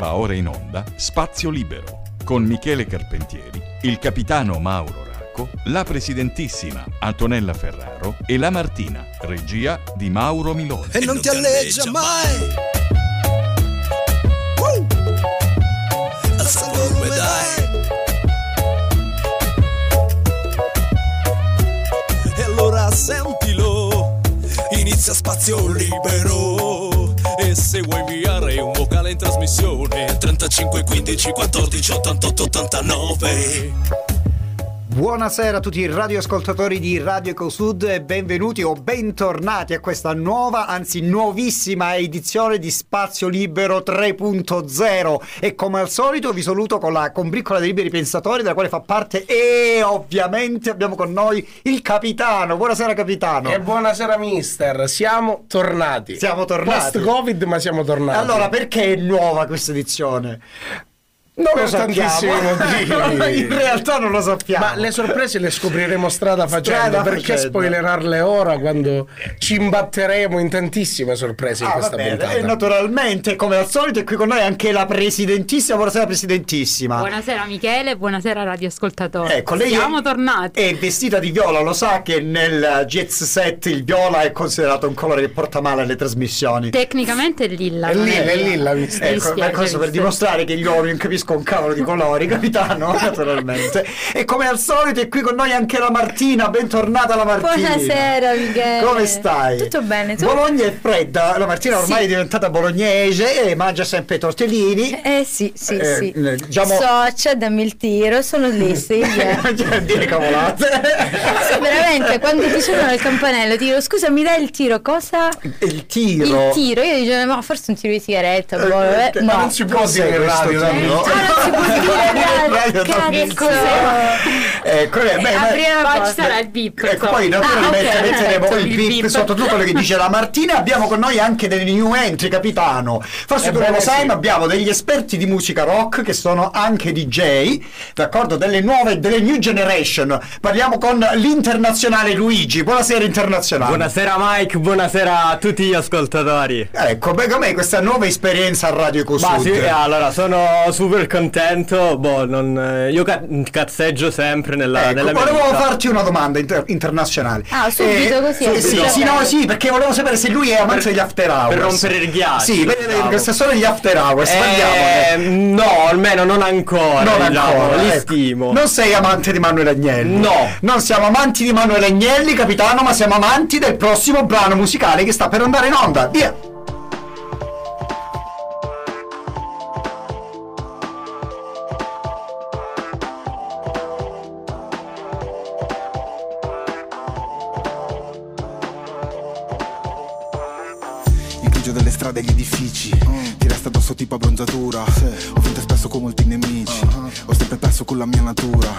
Va ora in onda Spazio Libero con Michele Carpentieri, il capitano Mauro Racco, la presidentissima Antonella Ferraro e la Martina, regia di Mauro Milone. E non ti alleggia mai. Uh! Dai. E allora sentilo, inizia spazio libero. E se vuoi vocale in trasmissione. 35 15 14 88 89 Buonasera a tutti i radioascoltatori di Radio EcoSud e benvenuti o bentornati a questa nuova, anzi nuovissima edizione di Spazio Libero 3.0 e come al solito vi saluto con la combriccola dei liberi pensatori della quale fa parte e ovviamente abbiamo con noi il capitano. Buonasera capitano. E buonasera mister, siamo tornati. Siamo tornati. Post Covid ma siamo tornati. Allora perché è nuova questa edizione? Non Per lo sappiamo. tantissimi motivi. In realtà non lo sappiamo. Ma le sorprese le scopriremo strada facendo, Strada perché facendo. spoilerarle ora quando ci imbatteremo in tantissime sorprese in Ah, va questa bene. puntata. E naturalmente, come al solito, è qui con noi anche la presidentissima. Buonasera, presidentissima. Buonasera Michele, buonasera radioascoltatori. Ecco, lei Siamo è, tornati. È vestita di viola, lo sa che nel jazz set il viola è considerato un colore che porta male alle trasmissioni. Tecnicamente è lilla. È lilla, è lilla, mi Mi Ecco, dispiace, per questo per mi dimostrare che gli uomini non capiscono un cavolo di colori, capitano, naturalmente. E come al solito è qui con noi anche la Martina, bentornata la Martina. Buonasera Michele. Come stai? Tutto bene, tu? Bologna è fredda, la Martina ormai Sì. è diventata bolognese e mangia sempre i tortellini. Eh sì, sì, Eh, sì. eh, diciamo- Socia, dammi il tiro, sono lì, sì. eh. Dire cavolate. Sì, veramente, quando ti suonano il campanello, ti dico, scusa, mi dai il tiro, cosa? Il tiro. Il tiro, io dicevo, ma forse un tiro di sigaretta, boh, Eh, eh, ma no. non si può dire in radio, tiro? Davide? Non si può dire Radio cazzo. Ecco, eh, beh, ma- Poi ci sarà il bip. Ecco, poi naturalmente Ah, metteremo il beep. sotto tutto quello che dice la Martina. Abbiamo con noi anche delle new entry, capitano. Forse tu non lo sai, sì. ma abbiamo degli esperti di musica rock che sono anche DJ, d'accordo? Delle nuove, delle new generation. Parliamo con l'internazionale Luigi. Buonasera, internazionale. Buonasera Mike, buonasera a tutti gli ascoltatori. Ecco, beh, com'è questa nuova esperienza a Radio Ecosud? Ma sì, eh, allora sono super contento. Boh, non, eh, io ca- cazzeggio sempre nella, Ecco, nella mia volevo vita. farti una domanda inter- internazionale. Ah, subito così, Sì, sì, subito. sì, no, sì, perché volevo sapere se lui è amante degli after hours. per rompere il ghiaccio, Sì, per, diciamo. queste sono gli after hours, Eh, no, almeno non ancora. Non diciamo, ancora, li ecco. stimo. Non sei amante di Manuel Agnelli? No. Non siamo amanti di Manuel Agnelli, capitano, ma siamo amanti del prossimo brano musicale che sta per andare in onda. Via! Addosso tipo abbronzatura. Ho vinto spesso con molti nemici. Ho sempre perso con la mia natura.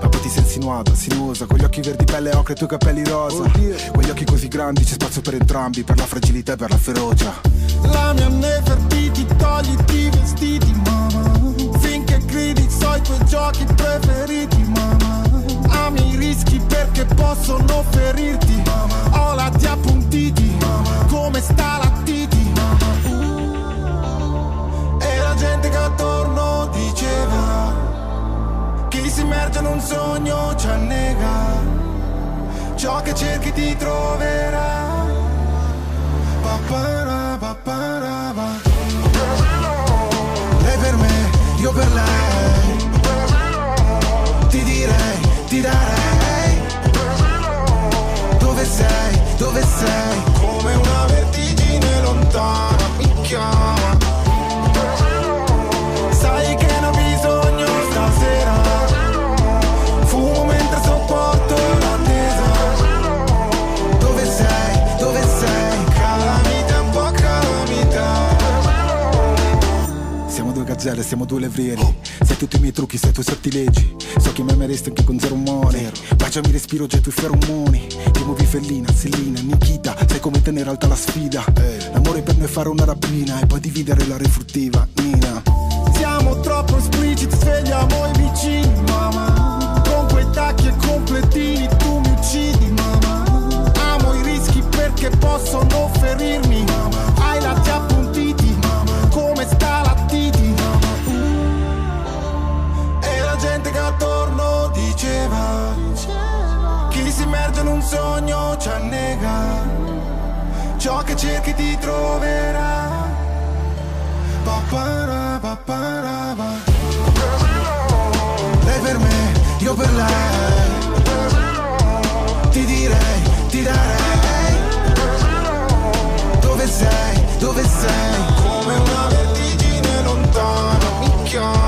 Ma poi ti sei insinuata, sinuosa Con gli occhi verdi pelle ocre e i tuoi capelli rosa. Quegli occhi così grandi c'è spazio per entrambi Per la fragilità e per la ferocia. La mia Nefertiti, togliti i vestiti, mamma Finché gridi so i tuoi giochi preferiti, mamma Ami i rischi perché possono ferirti Ho lati appuntiti, come stalattiti gente che attorno diceva Chi si immerge in un sogno ci annega. Ciò che cerchi ti troverà. Papara, papara, pa. Lei per me, io per lei. Ti direi, ti darei. Dove sei, dove sei? Come una vertigine lontana mi Siamo due gazzelle, siamo due levrieri. Sai tutti i miei trucchi, sai i tuoi sortilegi So che mi ameresti anche con zero money Baciami respiro già i feromoni. Ti muovi fellina, sellina, Nikita Sai come tenere alta la sfida. L'amore per noi è fare una rapina E poi dividere la refruttiva, Nina. Siamo troppo espliciti, svegliamo i vicini, mamma. Con quei tacchi e completini tu mi uccidi, mamma. Amo i rischi perché possono ferirmi Hai un sogno ci annega, ciò che cerchi ti troverà. Papara, Lei per me, io per lei. Ti direi, ti darei. Dove sei, dove sei? Come una vertigine lontana, mi chiama.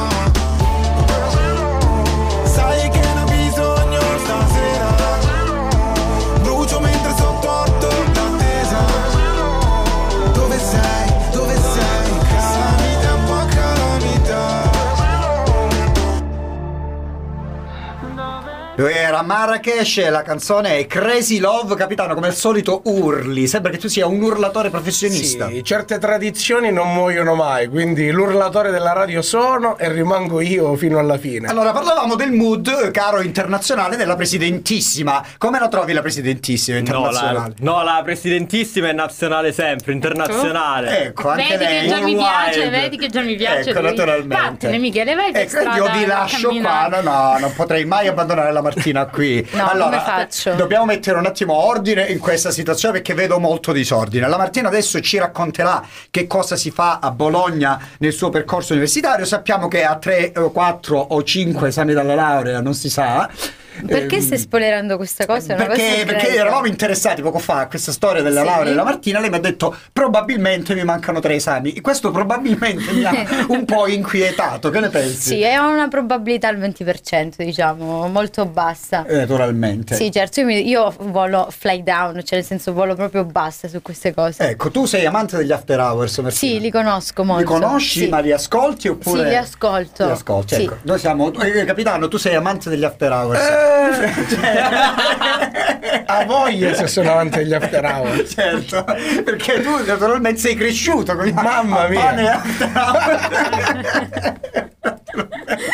Era Marrakesh e la canzone è Crazy Love, capitano, come al solito urli, sembra che tu sia un urlatore professionista. Sì, certe tradizioni non muoiono mai, quindi l'urlatore della radio sono e rimango io fino alla fine. Allora, parlavamo del mood, caro internazionale, della presidentissima. Come la trovi la presidentissima No la, internazionale? no, la presidentissima è nazionale sempre, internazionale. Ecco, anche Vedi lei. che già mi piace, vedi che già mi piace. Ecco, lui. naturalmente. Vattene, Michele, vai per Ecco, strada io vi a lascio qua, camminare. no, no, non potrei mai abbandonare la Martina qui. No, come faccio? Dobbiamo mettere un attimo ordine in questa situazione perché vedo molto disordine. La Martina adesso ci racconterà che cosa si fa a Bologna nel suo percorso universitario. Sappiamo che ha 3, 4 o 5 esami dalla laurea, non si sa. Perché Ehm, stai spoilerando questa cosa? Una cosa perché, perché eravamo interessati poco fa a questa storia della Sì. laurea della Martina. Lei mi ha detto probabilmente mi mancano tre esami. Questo probabilmente mi ha un po' inquietato. Che ne pensi? Sì, è una probabilità al 20%, diciamo, molto bassa. Eh, Naturalmente. Sì, certo, io, mi- io volo fly down, cioè nel senso volo proprio bassa su queste cose. Ecco, tu sei amante degli after hours, Martina? Sì, li conosco molto. Li conosci, Sì. ma li ascolti oppure? Sì, li ascolto. Li ascolti, Sì. ecco. Noi siamo. eh, capitano, tu sei amante degli after hours. Eh. A voglia se sono avanti agli after hour. certo, perché tu naturalmente sei cresciuto con Mamma mia. pane after hours.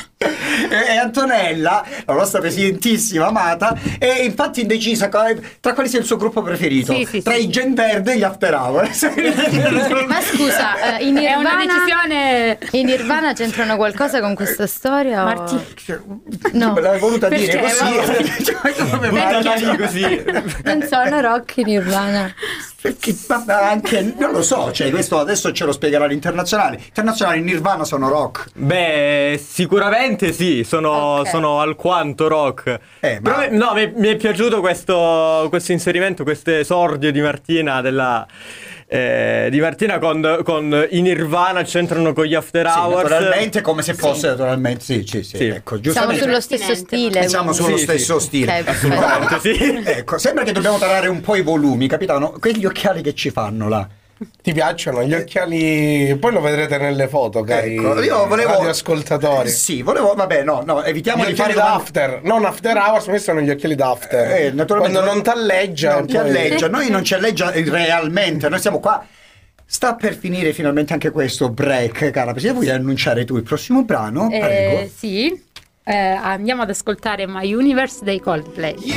E Antonella, la nostra presidentissima amata, è infatti indecisa tra quali sia il suo gruppo preferito. Sì, sì, tra sì. i Gen Verde e gli After Hours. Ma scusa, eh, in È una Nirvana, decisione. in Nirvana c'entrano qualcosa con questa storia? o- Marti- No. L'hai voluta dire Perché? così. Cioè, come mai? Così. Non sono rock in Nirvana. Perché ma anche non lo so, cioè questo adesso ce lo spiegherà l'internazionale. Internazionale in Nirvana sono rock. Beh, sicuramente sì, sono, Ok. sono alquanto rock. Eh, ma- Però mi- no, mi, mi è piaciuto questo, questo inserimento, questo esordio di Martina della... eh, di Martina con, con i Nirvana c'entrano con gli after Sì, hours. naturalmente come se fosse naturalmente sì, sì, sì, Sì. ecco, Siamo sullo stesso stile. Siamo sullo Sì, stesso sì. stile. Ok, perfetto. Assolutamente sì. Ecco, sembra che dobbiamo tarare un po' i volumi, capitano? Quegli occhiali che ci fanno là. Ti piacciono gli occhiali? Poi lo vedrete nelle foto, cari Ecco, io volevo radioascoltatori. Sì, volevo vabbè, no, no, evitiamo Gli di fare occhiali da after, non after hours, questi sono gli occhiali da after. Eh, naturalmente Quando non t'alleggia, non ti poi- alleggia, noi non ci alleggia realmente, noi siamo qua. Sta per finire finalmente anche questo break, cara Presidente. Vuoi annunciare tu il prossimo brano? Eh, Prego. sì, Eh, andiamo ad ascoltare My Universe dei Coldplay. You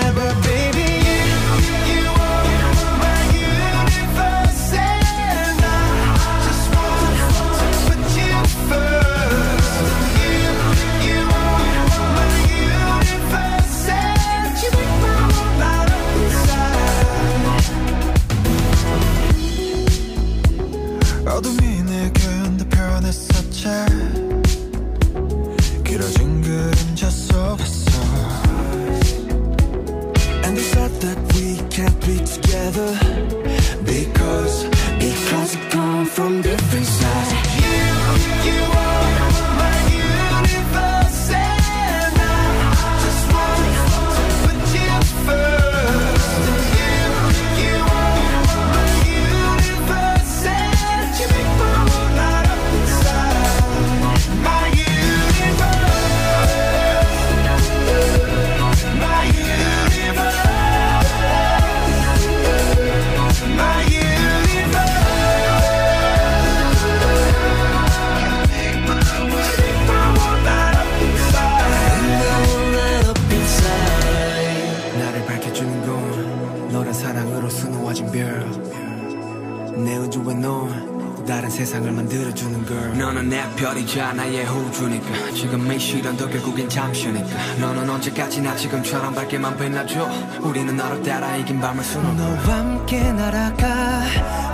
별이자 나의 호주니까. 지금 이 시련도 결국엔 잠시니까. 너는 언제까지나 지금처럼 밝게만 빛나줘. 우리는 너를 따라 이긴 밤을 수놓고. 너와 함께 날아가.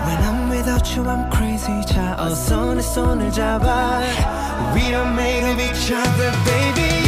When I'm without you I'm crazy. 자 어서 내 손을 잡아. We are made of each other baby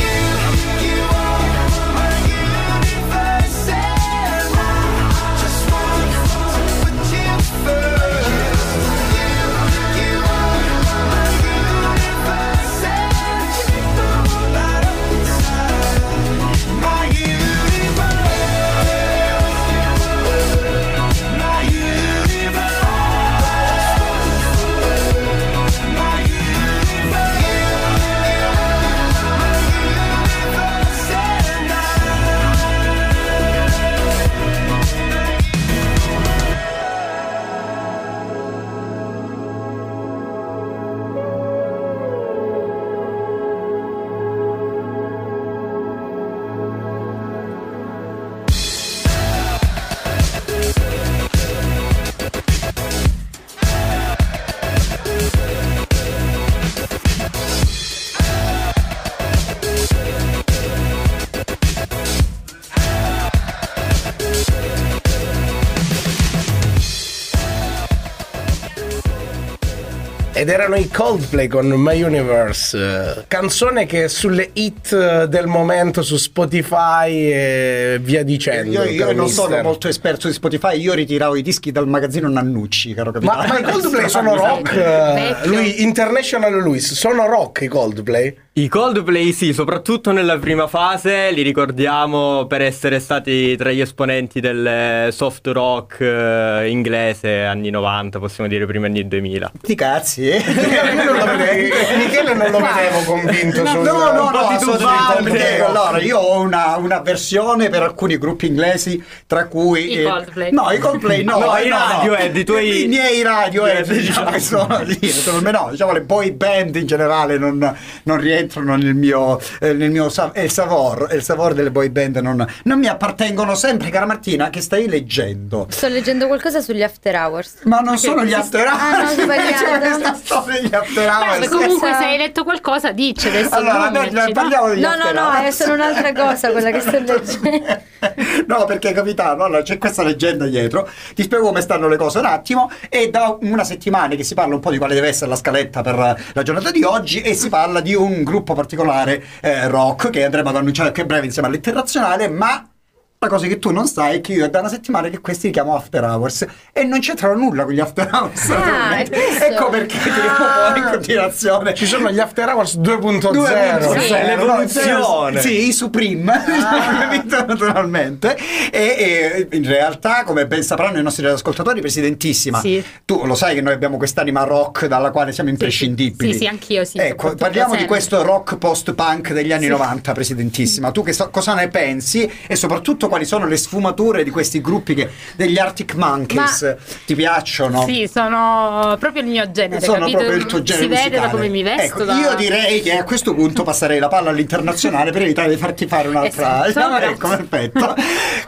Ed erano i Coldplay con My Universe, canzone che è sulle hit del momento su Spotify e via dicendo. Io, io non mister. sono molto esperto di Spotify, io ritiravo i dischi dal magazzino Nannucci, caro capitano. Ma, ma i Coldplay sono rock? eh, Lui, International Luis, sono rock i Coldplay? I Coldplay sì, soprattutto nella prima fase li ricordiamo per essere stati tra gli esponenti del eh, soft rock eh, inglese anni 90, possiamo dire prima anni 2000. Sti cazzi, eh? Io non lo vedevo- Michele non lo vedevo convinto No, sul- no, no, no, assolutamente. Allora, io ho una, una versione per alcuni gruppi inglesi, tra cui... I Coldplay. No, i Coldplay no. No, eh, i Radiohead, i tuoi- I miei Radiohead, Eh, diciamo, diciamo. che sono, sì, sono- no, diciamo, le boy band in generale non, non rientrano nel mio... eh, nel mio è il savor, è il savor delle boy band non, non mi appartengono sempre, cara Martina, che stai leggendo. Sto leggendo qualcosa sugli after hours. Ma non sono gli after hours. Ah, no. Cioè, questa storia degli after hours. Beh, comunque se hai letto qualcosa dice adesso Allora, noi parliamo degli No, no, after no, hours. è solo un'altra cosa quella che sto leggendo. No, perché capitano, allora c'è questa leggenda dietro, ti spiego come stanno le cose un attimo e da una settimana che si parla un po' di quale deve essere la scaletta per la giornata di oggi e si parla di un gruppo particolare eh, rock che andremo ad annunciare che breve insieme all'internazionale, ma la cosa che tu non sai è che io è da una settimana che questi li chiamo after hours e non c'entrano nulla con gli after hours. Ah, ecco perché tiriamo fuori in continuazione. Ci sono gli After Hours 2.0. 2.0, Sì, l'evoluzione. Sì, i Supreme, capito, naturalmente. E, e in realtà, come ben sapranno i nostri ascoltatori, Presidentissima, Sì. tu lo sai che noi abbiamo quest'anima rock dalla quale siamo imprescindibili. Sì, sì, anch'io sì, Ecco, parliamo di questo rock post-punk degli anni 90, Presidentissima. Tu che so- cosa ne pensi e soprattutto quali sono le sfumature di questi gruppi che, degli Arctic Monkeys? Ti piacciono? Sì, sono proprio il mio genere, sono capito? proprio il tuo genere Si vede musicale. da come mi vesto. Ecco, da- io direi che a questo punto passerei la palla all'internazionale per evitare di farti fare un'altra. Esatto, ecco, perfetto.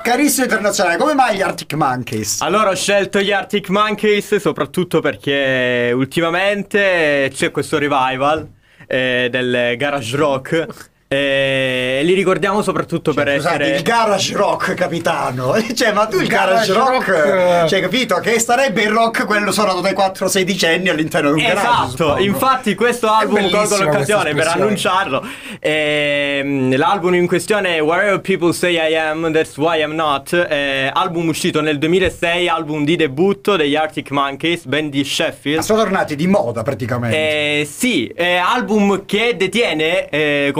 Carissimo internazionale, come mai gli Arctic Monkeys? Allora ho scelto gli Arctic Monkeys soprattutto perché ultimamente c'è questo revival eh, del garage rock e li ricordiamo soprattutto per Scusate, essere... il garage rock, capitano. Cioè, ma tu il Il garage, garage rock, rock, cioè, capito? Che sarebbe il rock quello suonato dai 4 16 all'interno di un garage. Esatto, infatti questo album colgo l'occasione per annunciarlo. Ehm, l'album in questione è Wherever People Say I Am, That's Why I'm Not, eh, album uscito nel 2006, album di debutto degli Arctic Monkeys, band di Sheffield. Sono tornati di moda praticamente. Eh, sì, album che detiene, eh,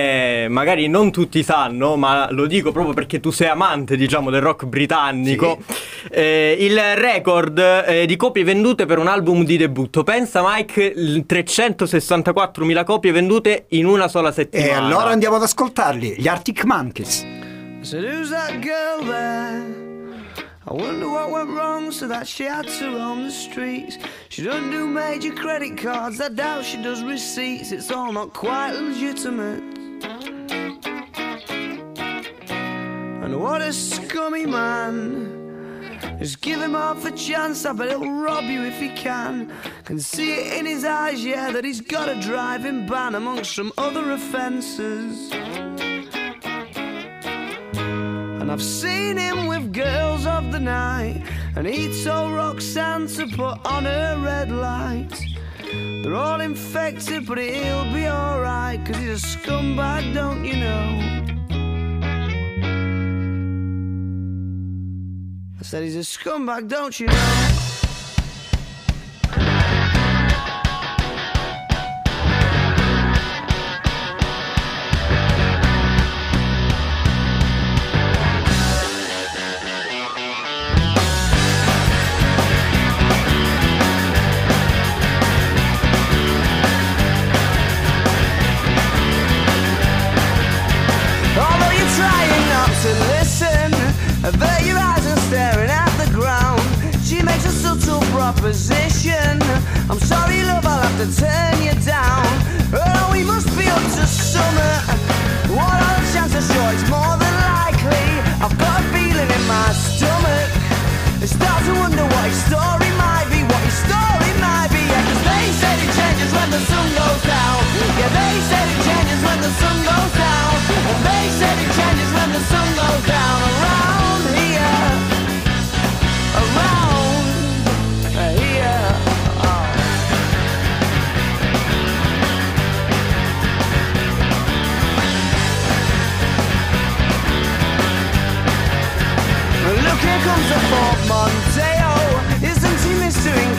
come magari non tutti sanno, ma lo dico proprio perché tu sei amante, diciamo, del rock britannico, eh, il record eh, di copie vendute per un album di debutto. Pensa Mike, il 364.000 copie vendute in una sola settimana. E allora andiamo ad ascoltarli, gli Arctic Monkeys. Said, Who's that girl there? I wonder what went wrong so that she had to roam the streets. She doesn't do major credit cards, I doubt she does receipts. It's all not quite legitimate. And what a scummy man. Just give him half a chance, I bet he'll rob you if he can. Can see it in his eyes, yeah, that he's got a driving ban amongst some other offences. And I've seen him with girls of the night, and he told Roxanne to put on her red light. They're all infected, but he'll be alright, cause he's a scumbag, don't you know? I said he's a scumbag, don't you know? Proposition. I'm sorry, love, I'll have to turn you down. Oh, we must be up to summer.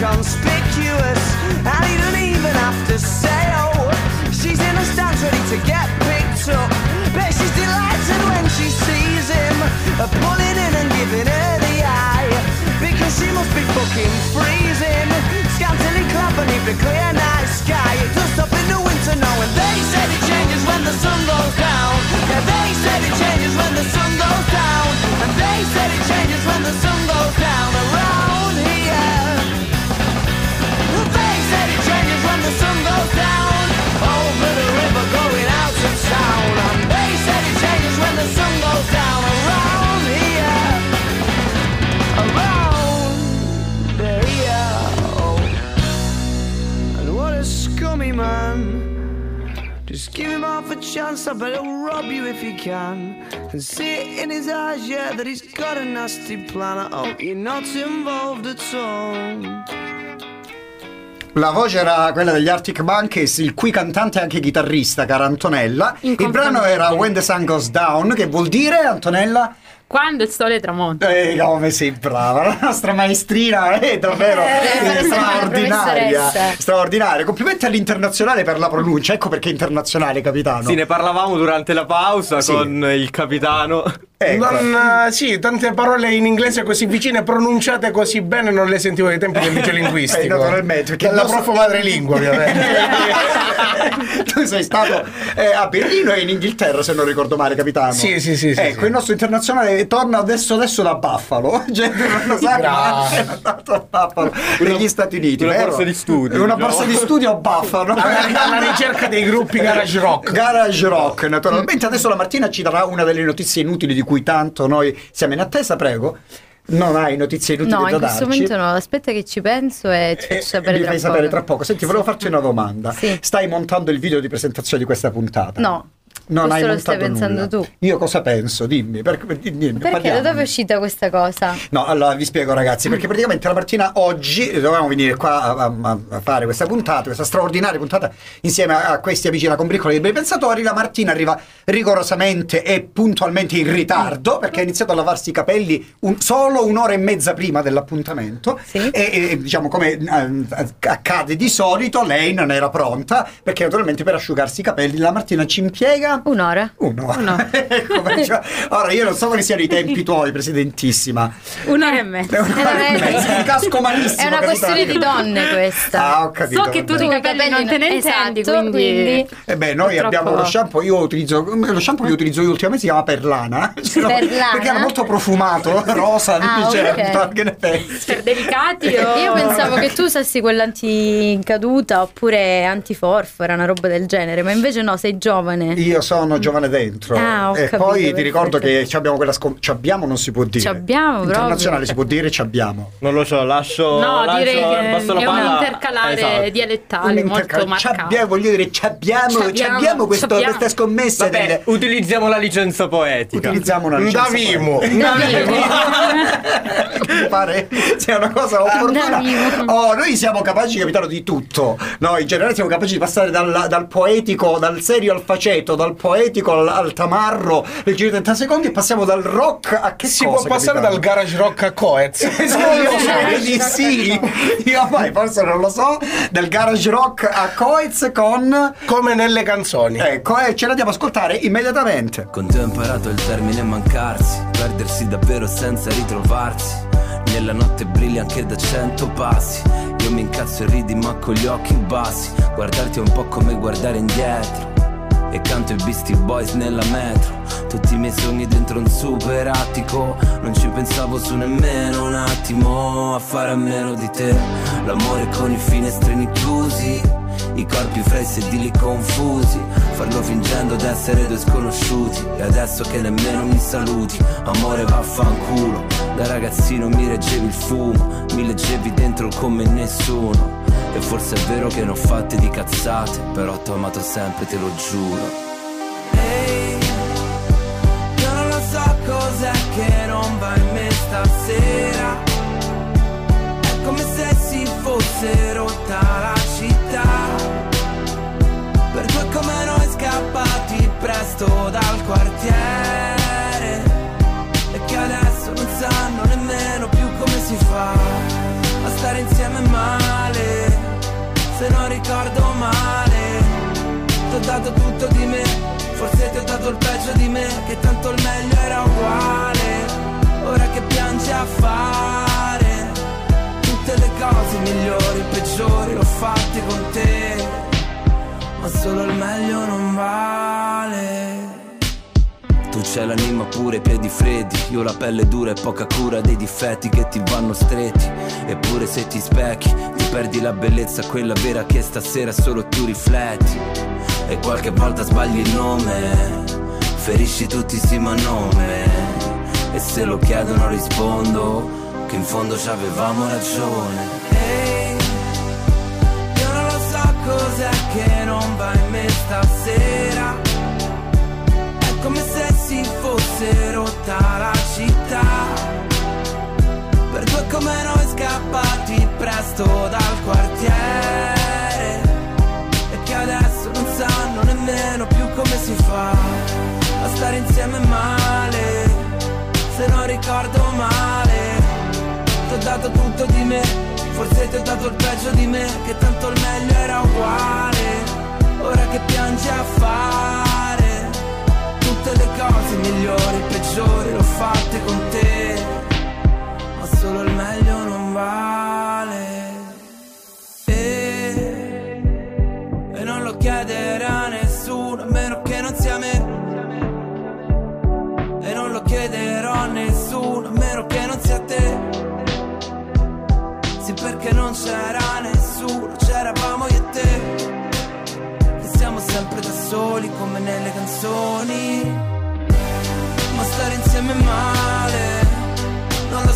Inconspicuous? And he doesn't even have to say, oh, she's in a stance ready to get picked up. Bet she's delighted when she sees him, pulling in and giving her the eye. Because she must be fucking freezing. Scantily clad beneath the clear night sky. Does stop in the winter now, and they said it changes when the sun goes down. Yeah, I bet he'll rob you if he can. And see it in his eyes, yeah, that he's got a nasty plan. I hope you're not involved at all. La voce era quella degli Arctic Monkeys, il cui cantante è anche chitarrista, cara Antonella. Il brano era When the Sun Goes Down, che vuol dire, Antonella? Quando il sole tramonta. Eh, come sei brava, la nostra maestrina è davvero Eh, eh, straordinaria. Straordinaria. Complimenti all'internazionale per la pronuncia, ecco perché è internazionale, capitano. Sì, ne parlavamo durante la pausa Sì. con il capitano. Ecco. Non, eh, sì, tante parole in inglese così vicine, pronunciate così bene, non le sentivo ai tempi del liceo linguistico. Eh, naturalmente, perché il nostro- prof madrelingua, ovviamente. tu sei stato eh, a Berlino e in Inghilterra, se non ricordo male, capitano. Sì, sì, sì, sì, Ecco, sì. il nostro internazionale torna adesso adesso da Buffalo. Cioè, non lo sa, ma è andato a Buffalo, negli Stati Uniti. una vero? borsa di studio, Una diciamo. borsa di studio a Buffalo. alla ricerca dei gruppi garage rock. Garage Rock, naturalmente. Adesso la Martina ci darà una delle notizie inutili di cui tanto noi siamo in attesa, prego. Non hai notizie inutili No, da in questo darci? momento no, aspetta che ci penso e ti Eh, faccio sapere mi tra fai poco. sapere tra poco. Senti, volevo farti una domanda. Sì. Stai montando il video di presentazione di questa puntata? No, Non questo hai lo stai pensando nulla. tu. Io cosa penso? Dimmi. Perché, dimmi, Perché da dove è uscita questa cosa? No, allora vi spiego ragazzi, perché praticamente la Martina oggi dovevamo venire qua a, a- a fare questa puntata, questa straordinaria puntata insieme a, a questi amici della combriccola dei bei pensatori. La Martina arriva rigorosamente e puntualmente in ritardo perché ha iniziato a lavarsi i capelli un- solo un'ora e mezza prima dell'appuntamento Sì. e, e, diciamo come eh, accade di solito lei non era pronta perché naturalmente per asciugarsi i capelli la Martina ci impiega Un'ora? uno. Uno. Ecco, perciò- ora io non so quali siano i tempi tuoi, presidentissima. Un'ora e mezza. È una Eh, è un casco malissimo. È una questione di donne questa. Ah, ho capito. So che tu i capelli capelli non te ne intendi, esatto, quindi... quindi- Eh beh, noi Purtroppo- abbiamo lo shampoo, io utilizzo lo shampoo che utilizzo io ultimamente si chiama Perlana, l'ho- Perlana? perché era molto profumato, rosa, Ah, mi diceva, ok. che ne pensi? Per delicati o... Io pensavo che tu usassi quella anticaduta oppure antiforfora, una roba del genere, ma invece no, sei giovane. Io sono giovane dentro. Ah, ho e capito, poi ti perfetto. ricordo che ci abbiamo quella scom- ci abbiamo non si può dire. Ci abbiamo, Internazionale proprio. si può dire ci abbiamo. Non lo so, lascio. No, lascio direi che passo la è un intercalare Esatto. dialettale Un molto marcato. abbiamo, voglio dire, ci abbiamo, queste scommesse. Vabbè, delle- utilizziamo la licenza poetica. Utilizziamo una licenza Davimo. Mi pare sia una cosa opportuna. Davimo. Oh, noi siamo capaci, capitano, di tutto. No, in generale siamo capaci di passare dal, dal poetico, dal serio al faceto, dal poetico al, al tamarro nel giro di 30 secondi e passiamo dal rock a che Si cosa? può passare capitano? dal garage rock a Coez. Esatto, io direi di sì. Io mai, forse non lo so, del garage rock a Coez con... Come nelle canzoni. Ecco, e ce l'andiamo ad ascoltare immediatamente. Con te ho imparato il termine mancarsi, perdersi davvero senza ritrovarsi. Nella notte brilli anche da cento passi. Io mi incazzo e ridi ma con gli occhi bassi. Guardarti è un po' come guardare indietro. E canto i Beastie Boys nella metro. Tutti i miei sogni dentro un super attico. Non ci pensavo su nemmeno un attimo A fare a meno di te. L'amore con i finestrini chiusi I corpi fra i sedili confusi Farlo fingendo d'essere due sconosciuti E adesso che nemmeno mi saluti Amore vaffanculo Da ragazzino mi reggevi il fumo Mi leggevi dentro come nessuno e forse è vero che ne ho fatte di cazzate, però t'ho amato sempre, te lo giuro. Ehi, io non lo so cos'è che non va in me stasera. È come se si fosse rotta la dato tutto di me. Forse ti ho dato il peggio di me Che tanto il meglio era uguale. Ora che piangi a fare Tutte le cose migliori, peggiori L'ho fatte con te. Ma solo il meglio non vale. Tu c'hai l'anima pure i piedi freddi Io la pelle dura e poca cura dei difetti che ti vanno stretti. Eppure se ti specchi Ti perdi la bellezza, quella vera che stasera solo tu rifletti E qualche volta sbagli il nome Ferisci tutti sì ma nome. E se lo chiedono rispondo Che in fondo ci avevamo ragione. Ehi, io non lo so cos'è che non va in me stasera. È come se si fosse rotta la città. Per due come noi scappati presto dal quartiere come si fa A stare insieme male Se non ricordo male. Ti ho dato tutto di me Forse ti ho dato il peggio di me Che tanto il meglio era uguale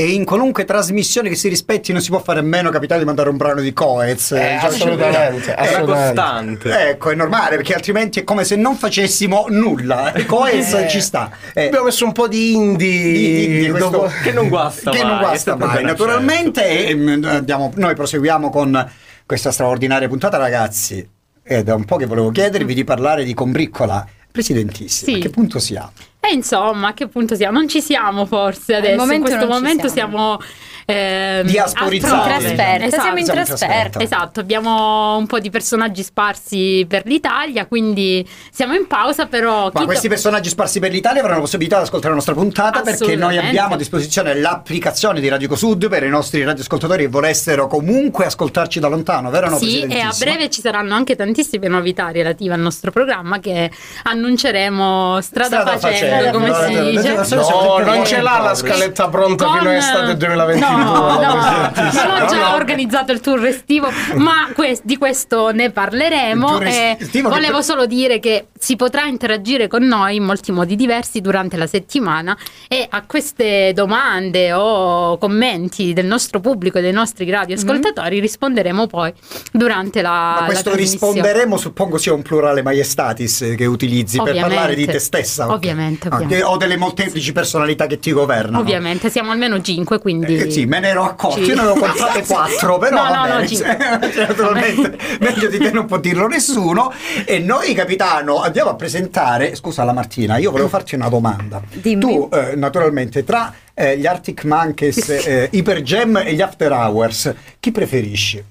E in qualunque trasmissione che si rispetti non si può fare a meno, capitale, di mandare un brano di Coez. Eh, assolutamente, È una assolutamente. costante. Ecco, è normale, perché altrimenti è come se non facessimo nulla. Coez Eh. ci sta. Eh, Abbiamo messo un po' di indie, di- di- di questo- dopo- Che non guasta che mai. non guasta è mai, naturalmente. E, mm, andiamo- noi proseguiamo con questa straordinaria puntata, ragazzi. È da un po' che volevo chiedervi di parlare di Combriccola. Presidentissima, Sì. a che punto si ha? E insomma, a che punto siamo? Non ci siamo forse adesso. momento in questo non ci momento siamo. siamo. ehm, Diasporizzati. In trasferta, Esatto. siamo in trasferta. Esatto, abbiamo un po' di personaggi sparsi per l'Italia, quindi siamo in pausa, però... Ma questi personaggi sparsi per l'Italia avranno la possibilità di ascoltare la nostra puntata perché noi abbiamo a disposizione l'applicazione di Radio Cosud per i nostri radioascoltatori che volessero comunque ascoltarci da lontano, vero? no, Sì, e a breve ci saranno anche tantissime novità relative al nostro programma che annunceremo strada, Strada facendo, come no, si no, no, dice. no, no, No, non ce l'ha la scaletta pronta Con- fino a estate 2022. No, no, Presidentissima. non ho già No, no. organizzato il tour estivo, ma que- di questo ne parleremo. e che- volevo solo dire che si potrà interagire con noi in molti modi diversi durante la settimana e a queste domande o commenti del nostro pubblico e dei nostri radioascoltatori risponderemo poi durante la, Ma la questo trasmissione. risponderemo suppongo sia un plurale maiestatis eh, che utilizzi per Ovviamente. parlare di te stessa. ok. Ovviamente, Ok, ovviamente. O delle molteplici personalità che ti governano. Ovviamente, siamo almeno 5, quindi... Eh, sì, me ne ero accorto, Sì. io ne avevo contate quattro, però No, no, va no, cinque. Cioè, naturalmente meglio di te non può dirlo nessuno. E noi, capitano, andiamo a presentare. Scusa la Martina, io volevo farti una domanda. Dimmi. Tu, eh, naturalmente, tra eh, gli Arctic Monkeys, eh, Hyper Jam e gli After Hours, chi preferisci?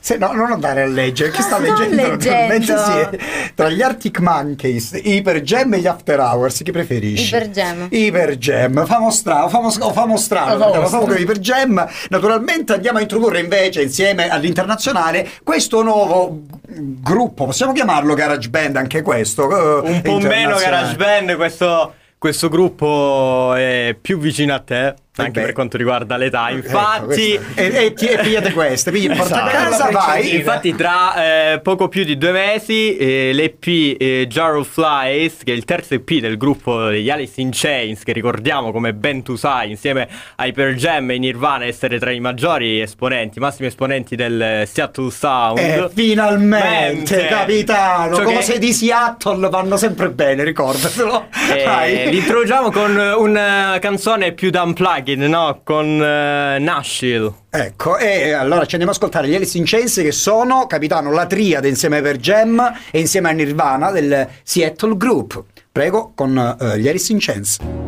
Se, no, non andare a leggere, chi sta Sto leggendo? naturalmente leggendo. sì. Tra gli Arctic Monkeys, Hyper Jam e gli After Hours, chi preferisci? Hyper Jam. Iper Jam, famo strano, famo, famo strano, Famo con Iper Jam. Naturalmente andiamo a introdurre invece insieme all'internazionale questo nuovo gruppo, possiamo chiamarlo Garage Band anche questo? eh, Un po' meno. Garage Band, questo, questo gruppo è più vicino a te, anche beh. per quanto riguarda l'età. Ecco, Infatti, questa- e, e, e pigliate queste, pigli, porta a Esatto. casa, vai. Infatti, tra eh, poco più di due mesi, eh, l'EP eh, Jar of Flies, che è il terzo EP del gruppo degli Alice in Chains, che ricordiamo come Ben Tu Sai, insieme ai Pearl Jam e Nirvana, essere tra i maggiori esponenti, massimi esponenti del eh, Seattle Sound. Eh, finalmente, Mente. capitano, che- cose di Seattle vanno sempre bene, ricordatelo. Eh, li introduciamo con una canzone più da unplugged, no? Con eh, Nashville. Ecco, e allora ci andiamo ad ascoltare gli Alice in Chains che sono, capitano, la triade insieme per Gem e insieme a Nirvana del Seattle Group. Prego, con eh, gli Alice in Chains.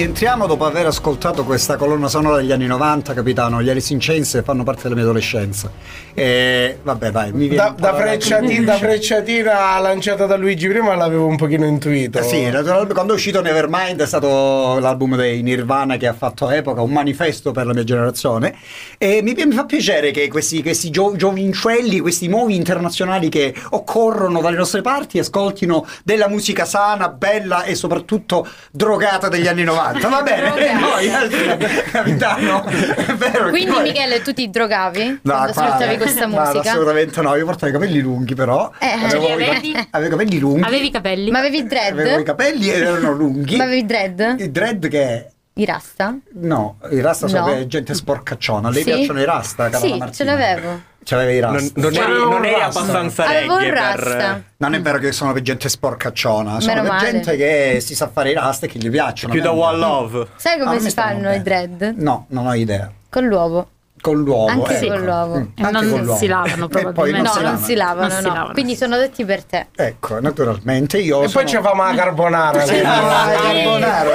Rientriamo dopo aver ascoltato questa colonna sonora degli anni 90, capitano. Gli Alice in Chains fanno parte della mia adolescenza. E vabbè, vai, mi viene Da, da frecciatina, da frecciatina lanciata da Luigi prima l'avevo un pochino intuito. Eh Sì, naturalmente quando è uscito Nevermind è stato l'album dei Nirvana che ha fatto epoca, un manifesto per la mia generazione e mi, mi fa piacere che questi, questi gio- giovincelli, questi nuovi internazionali che occorrono dalle nostre parti ascoltino della musica sana, bella e soprattutto drogata degli anni 90. Va bene, Drogata. noi altri- capitano, Quindi poi- Michele, tu ti drogavi No, quando guarda, ascoltavi questa musica? assolutamente no, io portavo i capelli lunghi però. Eh, avevo, cap- avevi? avevo i capelli lunghi. Avevi i capelli? Ma avevi dread? Avevo i capelli ed erano lunghi. Ma avevi dread? Il dread che è? I rasta? No, i rasta sono No. per gente sporcacciona. A lei Sì? piacciono i rasta, cara Sì, Martina? ce l'avevo. C'aveva i Non, rasta. non eri, C'avevo non eri abbastanza Avevo un reggae per... Non è vero che sono per gente sporcacciona, sono Meno per male. gente che si sa fare i rasta e che gli piacciono. Più da One Love. Sai No, a come me si fanno i dread? No, non ho idea. Con l'uovo. Con l'uovo. Anche ecco. con l'uovo. Mm, anche non con l'uovo. si lavano, poi probabilmente. no, si non si lavano, Non si no. lavano. Quindi sono detti per te. Ecco, naturalmente io E poi sono... ci fa la carbonara. Sì, ah, Sì. carbonara,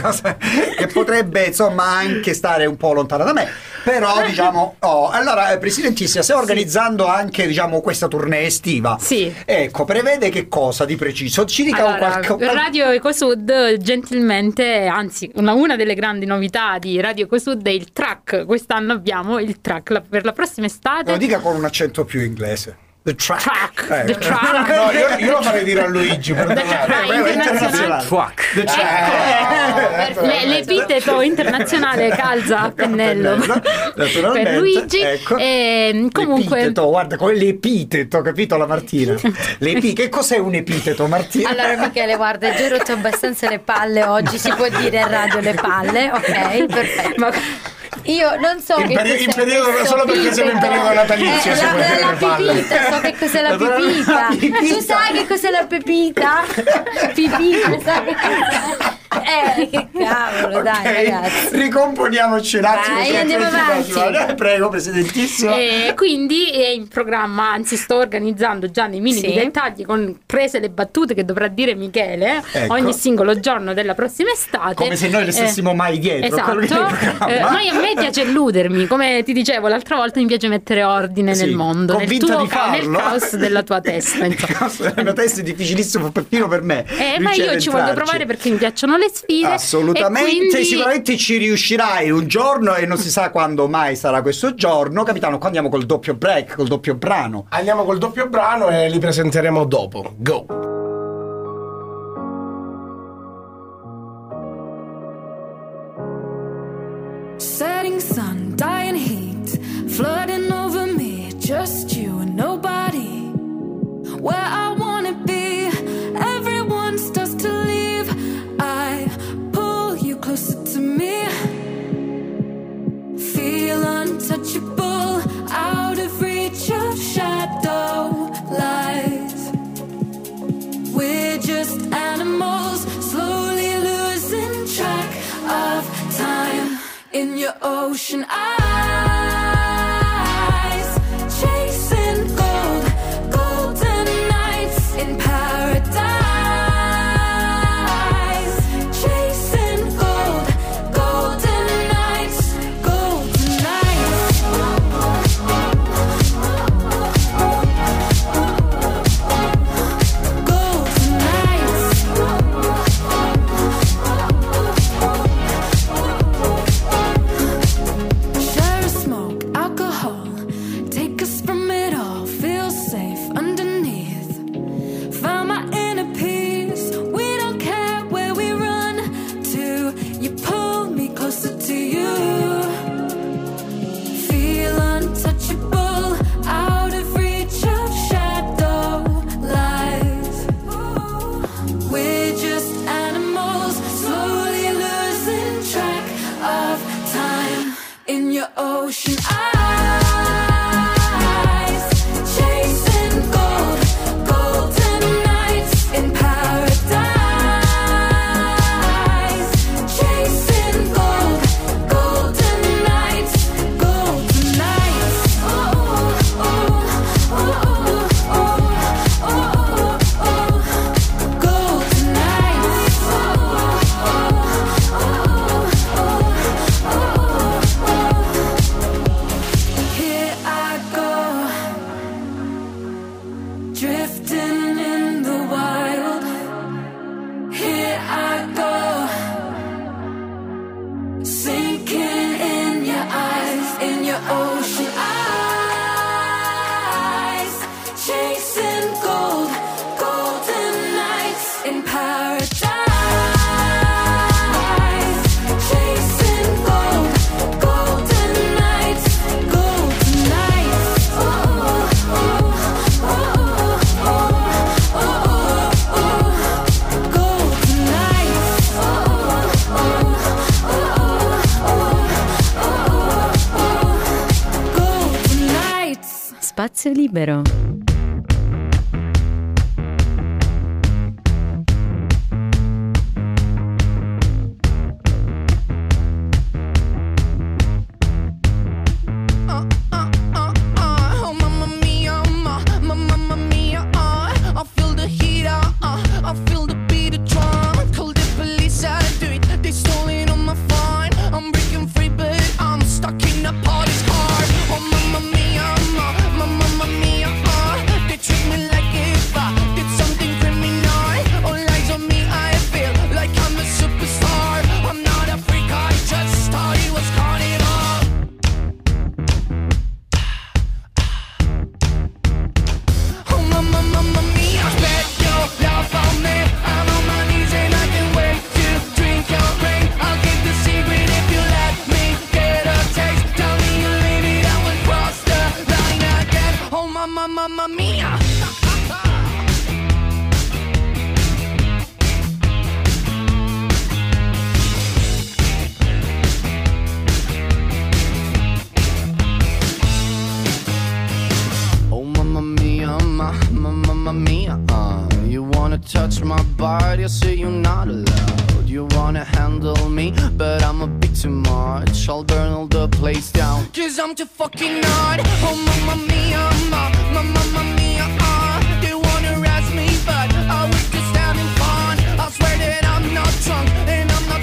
cosa che potrebbe insomma anche stare un po' lontana da me però diciamo oh, allora eh, presidentissima stai organizzando anche diciamo questa tournée estiva. Sì. ecco prevede che cosa di preciso? Ci dica un Allora, qualche Radio Ecosud gentilmente, anzi una, una delle grandi novità di Radio Ecosud è il track, quest'anno abbiamo il track. La- per la prossima estate. lo dica con un accento più inglese the track, Track, Ecco. the track. No, io, io lo farei dire a Luigi. Dai, Quello è internazionale. Fuck. The track. Ecco, Eh, Le- l'epiteto internazionale calza a pennello Naturalmente, per Luigi. ecco. E, comunque, L'epiteto, guarda come l'epiteto capito la Martina L'epi- che cos'è un epiteto Martina? Allora Michele, guarda, già rotto abbastanza le palle oggi, si può dire in radio le palle, ok? Perfetto. Ma- Io non so In che peri- in periodo- solo perché siamo in periodo natalizio, Eh, si la, può la, dire la le palle. So che cos'è la La pipita. Tu sai che cos'è la pipita? Pipita, sai che cos'è? Eh, che cavolo, dai Ok, ragazzi. ricomponiamoci un attimo Dai, andiamo avanti. Eh, prego presidentissima E quindi è in programma, anzi sto organizzando già nei minimi Sì. dettagli con prese le battute che dovrà dire Michele Ecco. ogni singolo giorno della prossima estate. Come se noi le stessimo mai dietro, il Esatto. Eh, ma a me piace illudermi, come ti dicevo l'altra volta mi piace mettere ordine Sì, nel mondo, nel, convinta tuo di ca- nel farlo. caos della tua testa. insomma. La mia testa è difficilissimo perfino per me Eh, ma io ci voglio entrarci. provare perché mi piacciono le sfide. Assolutamente, e quindi- sicuramente ci riuscirai un giorno e non si sa quando mai sarà questo giorno. Capitano, qua andiamo col doppio break, col doppio brano. Andiamo col doppio brano e li presenteremo dopo. Go. Setting sun, dying heat, flooding over me. Just you and nobody. Where in your ocean eyes. spazio libero. Mia! touch my body, I say you're not allowed. You wanna handle me, but I'm a bit too much. I'll burn all the place down Cause I'm too fucking hard. Oh mama mia, ma, ma, mamma mia, ah. They wanna arrest me, but I was just having fun I swear that I'm not drunk, and I'm not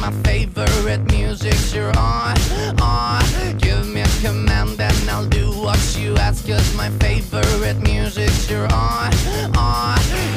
my favorite music's you're on, uh, on uh. Give me a command and I'll do what you ask Cause my favorite music's you're on, uh, on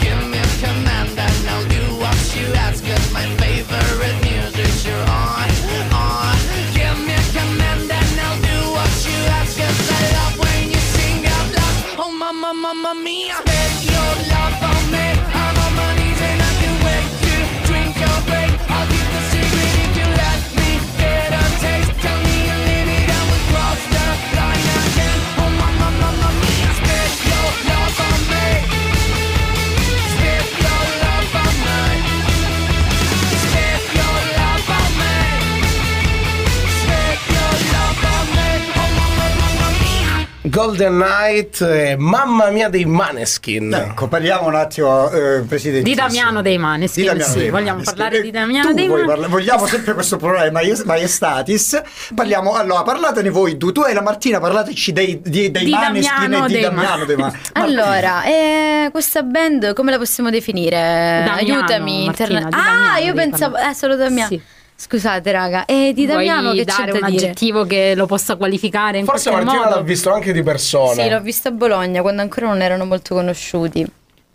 Golden Knight, mamma mia dei Maneskin. Ecco, parliamo un attimo, eh, Presidente. Di Damiano dei Maneskin, di Damiano sì, dei vogliamo Maneskin. parlare eh, di Damiano tu dei Maneskin. Parla- vogliamo sempre questo problema maies- Maestatis. Parliamo, allora, parlatene voi tu, tu e la Martina, parlateci dei, dei, dei di Maneskin Damiano e di dei Damiano Ma- dei Maneskin. allora, eh, questa band come la possiamo definire? Damiano, Aiutami. Martina, interna- ah, Damiano, io pensavo, eh, solo Damiano. Sì. Scusate, raga, è di Damiano Vuoi che dare c'è un dire? aggettivo che lo possa qualificare in Forse Martina modo? l'ha visto anche di persona. Sì, l'ho visto a Bologna quando ancora non erano molto conosciuti.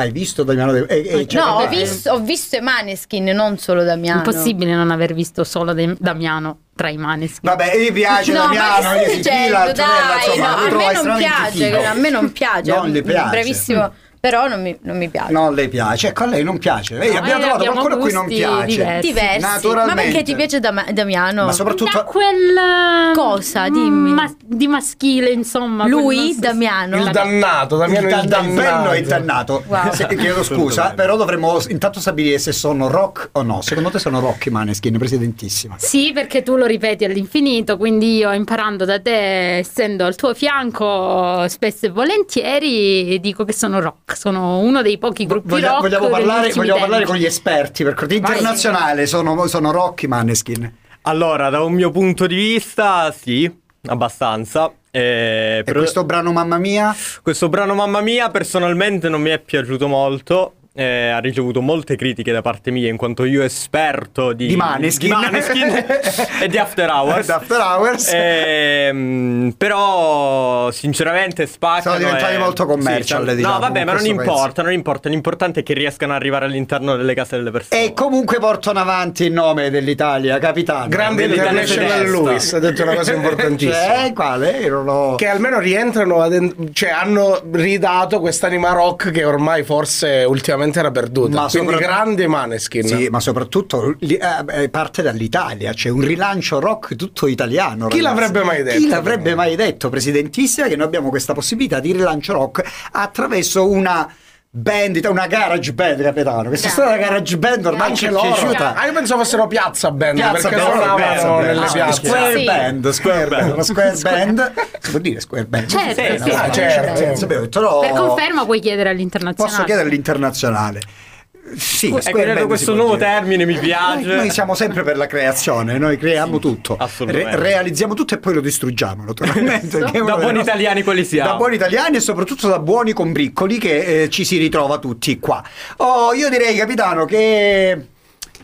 Hai visto Damiano De... eh, eh, cioè, no, ho, vis- ho visto, i Maneskin, non solo Damiano. Impossibile non aver visto solo De- Damiano tra i Maneskin. Vabbè, gli piace no, Damiano, gli si fila, no, a me non piace, a me non piace. Non gli piace. Bravissimo. Mm però non mi, non mi piace. Non le piace, ecco a lei non piace. Vedi, No, abbiamo trovato abbiamo qualcuno a cui non piace. diversi. Diversi. Naturalmente. Ma perché ti piace Dam- Damiano? Ma soprattutto Da quel Cosa? Dimmi. ma- di maschile, insomma. Lui, nostro- Damiano. Il dannato, Damiano il, dannato. il dannato. Wow. Se- chiedo scusa, però dovremmo intanto stabilire se sono rock o no. Secondo te sono rock i Maneskin, presidentissima? Sì, perché tu lo ripeti all'infinito, quindi io imparando da te, essendo al tuo fianco spesso e volentieri, dico che sono rock, sono uno dei pochi gruppi Voglia- rock. vogliamo parlare, vogliamo parlare con gli esperti, per cortesia. Vai. internazionale sono, sono rock i Maneskin. Allora, da un mio punto di vista, sì, abbastanza. Eh, E questo brano Mamma Mia? questo brano Mamma Mia personalmente non mi è piaciuto molto. Eh, ha ricevuto molte critiche da parte mia in quanto io esperto di, Di Maneskin. di Maneskin e di After Hours. Di After Hours. Ehm, però sinceramente spaccano Sono diventati e- molto commercial, sì, diciamo, no vabbè ma non importa non importa l'importante è che riescano ad arrivare all'interno delle case delle persone E comunque portano avanti il nome dell'Italia, capitano. Grande International. Lewis, ha detto una cosa importantissima. Cioè, quale? Io non l'ho- Che almeno rientrano, ad- cioè hanno ridato quest'anima rock che ormai forse ultimamente era perduta. Ma Quindi sopra- grande Maneskin. Sì, ma soprattutto eh, eh, parte dall'Italia, c'è un rilancio rock tutto italiano. Chi ragazzi. l'avrebbe mai detto? Chi l'avrebbe mai detto, Presidentissima, che noi abbiamo questa possibilità di rilancio rock attraverso una band, una garage band, capitano. Questa storia della garage band ormai loro. piaciuta. Ah, io pensavo fossero Piazza Band Piazza perché Band, suonavano Piazza Band, nelle no, piazze. Square Sì. Band, Square Band, una Square Band. Si può dire Square Band? Certo, sì. no, Ah, certo. eh, sapevo, detto, no, Per conferma puoi chiedere all'internazionale. Posso chiedere all'internazionale? Sì, Ecco, questo nuovo dire. termine mi piace Noi, siamo sempre per la creazione, noi creiamo tutto, assolutamente. Re- realizziamo tutto e poi lo distruggiamo naturalmente. uno da buoni nostri- italiani quali siamo Da buoni italiani e soprattutto da buoni combriccoli che eh, ci si ritrova tutti qua. Oh, io direi capitano che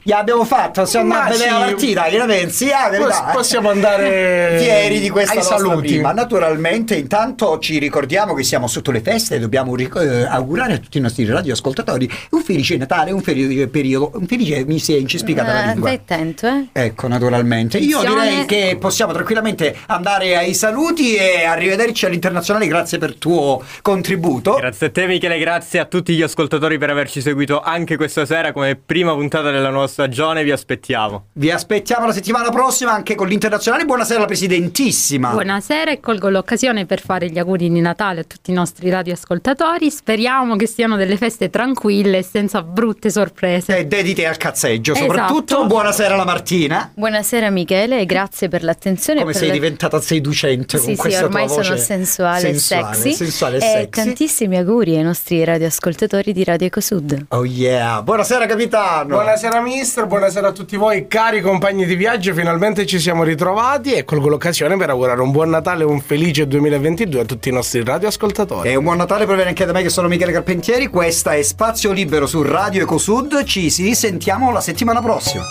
gli abbiamo fatto, possiamo Ma andare a vedere sì. la partita, che ne pensi? Ah, eh? possiamo andare fieri di questa nostra saluti. prima. Naturalmente, intanto ci ricordiamo che siamo sotto le feste e dobbiamo ric- eh, augurare a tutti i nostri radioascoltatori un felice Natale, un felice periodo, un felice mi si è incespiccata la Eh, lingua. stai attento, eh. Ecco, naturalmente. Io Attenzione. direi che possiamo tranquillamente andare ai saluti e arrivederci all'internazionale. Grazie per il tuo contributo. Grazie a te Michele, grazie a tutti gli ascoltatori per averci seguito anche questa sera come prima puntata della nuova stagione, vi aspettiamo. Vi aspettiamo la settimana prossima anche con l'internazionale. Buonasera alla presidentissima. Buonasera e colgo l'occasione per fare gli auguri di Natale a tutti i nostri radioascoltatori. Speriamo che siano delle feste tranquille e senza brutte sorprese. E dedite al cazzeggio, Esatto. soprattutto. Buonasera alla Martina. Buonasera Michele e grazie per l'attenzione. Come per sei le- diventata seducente con Sì, sì, questa ormai tua voce sono sensuale, e sensuale, sexy. sensuale e e sexy. tantissimi auguri ai nostri radioascoltatori di Radio Ecosud. Oh yeah. Buonasera capitano. Buonasera mister, buonasera a tutti voi cari compagni di viaggio, finalmente ci siamo ritrovati e colgo l'occasione per augurare un buon Natale e un felice 2022 a tutti i nostri radioascoltatori. E un buon Natale proviene anche da me che sono Michele Carpentieri. Questa è Spazio Libero su Radio Ecosud. Ci si sentiamo la settimana prossima.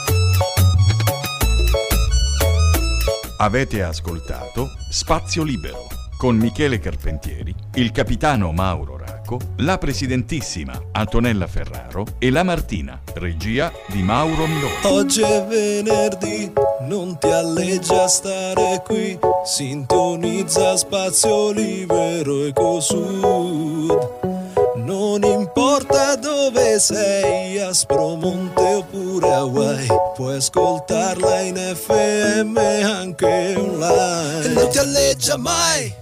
Avete ascoltato Spazio Libero con Michele Carpentieri, il capitano Mauro Racco, la presidentissima Antonella Ferraro e la Martina, regia di Mauro Miloni. Oggi è venerdì, non ti alleggia stare qui, sintonizza spazio libero e cosud. Non importa dove sei, a Spromonte oppure a Hawaii, puoi ascoltarla in FM anche online. E non ti alleggia mai.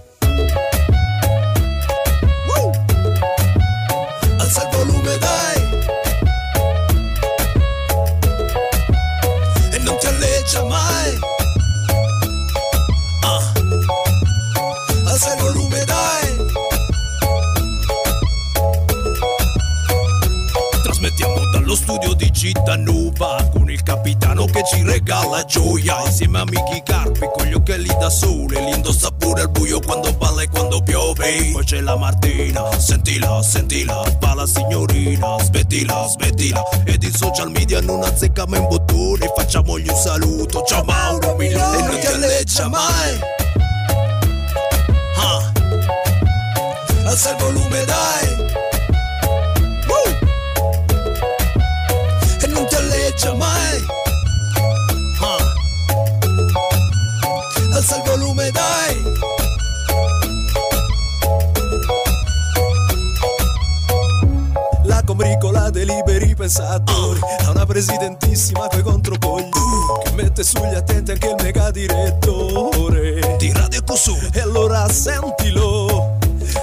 Dallo studio di Cittanuva con il capitano che ci regala gioia. Insieme a Michi Carpi con gli occhiali da sole. Li indossa pure al buio quando balla e quando piove. Poi c'è la Martina, sentila, sentila. Fa la signorina, smettila, smettila. Ed in social media non azzecchiamo in bottone. Facciamogli un saluto, ciao Mauro Milone. E non ti alleggia mai. Ah. Alza il volume, dai. Pensatori A una presidentissima coi contropogli Che mette sugli attenti anche il mega direttore Di Radio Cusu E allora sentilo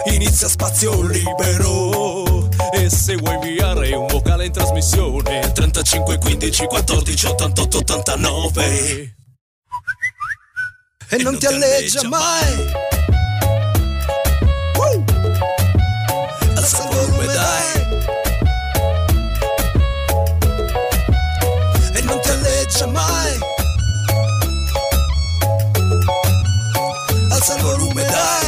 Inizia spazio libero. E se vuoi inviare un vocale in trasmissione 35 15 14 88 89 E non ti alleggia mai. Uh! Alza il volume dai pasa el volumen.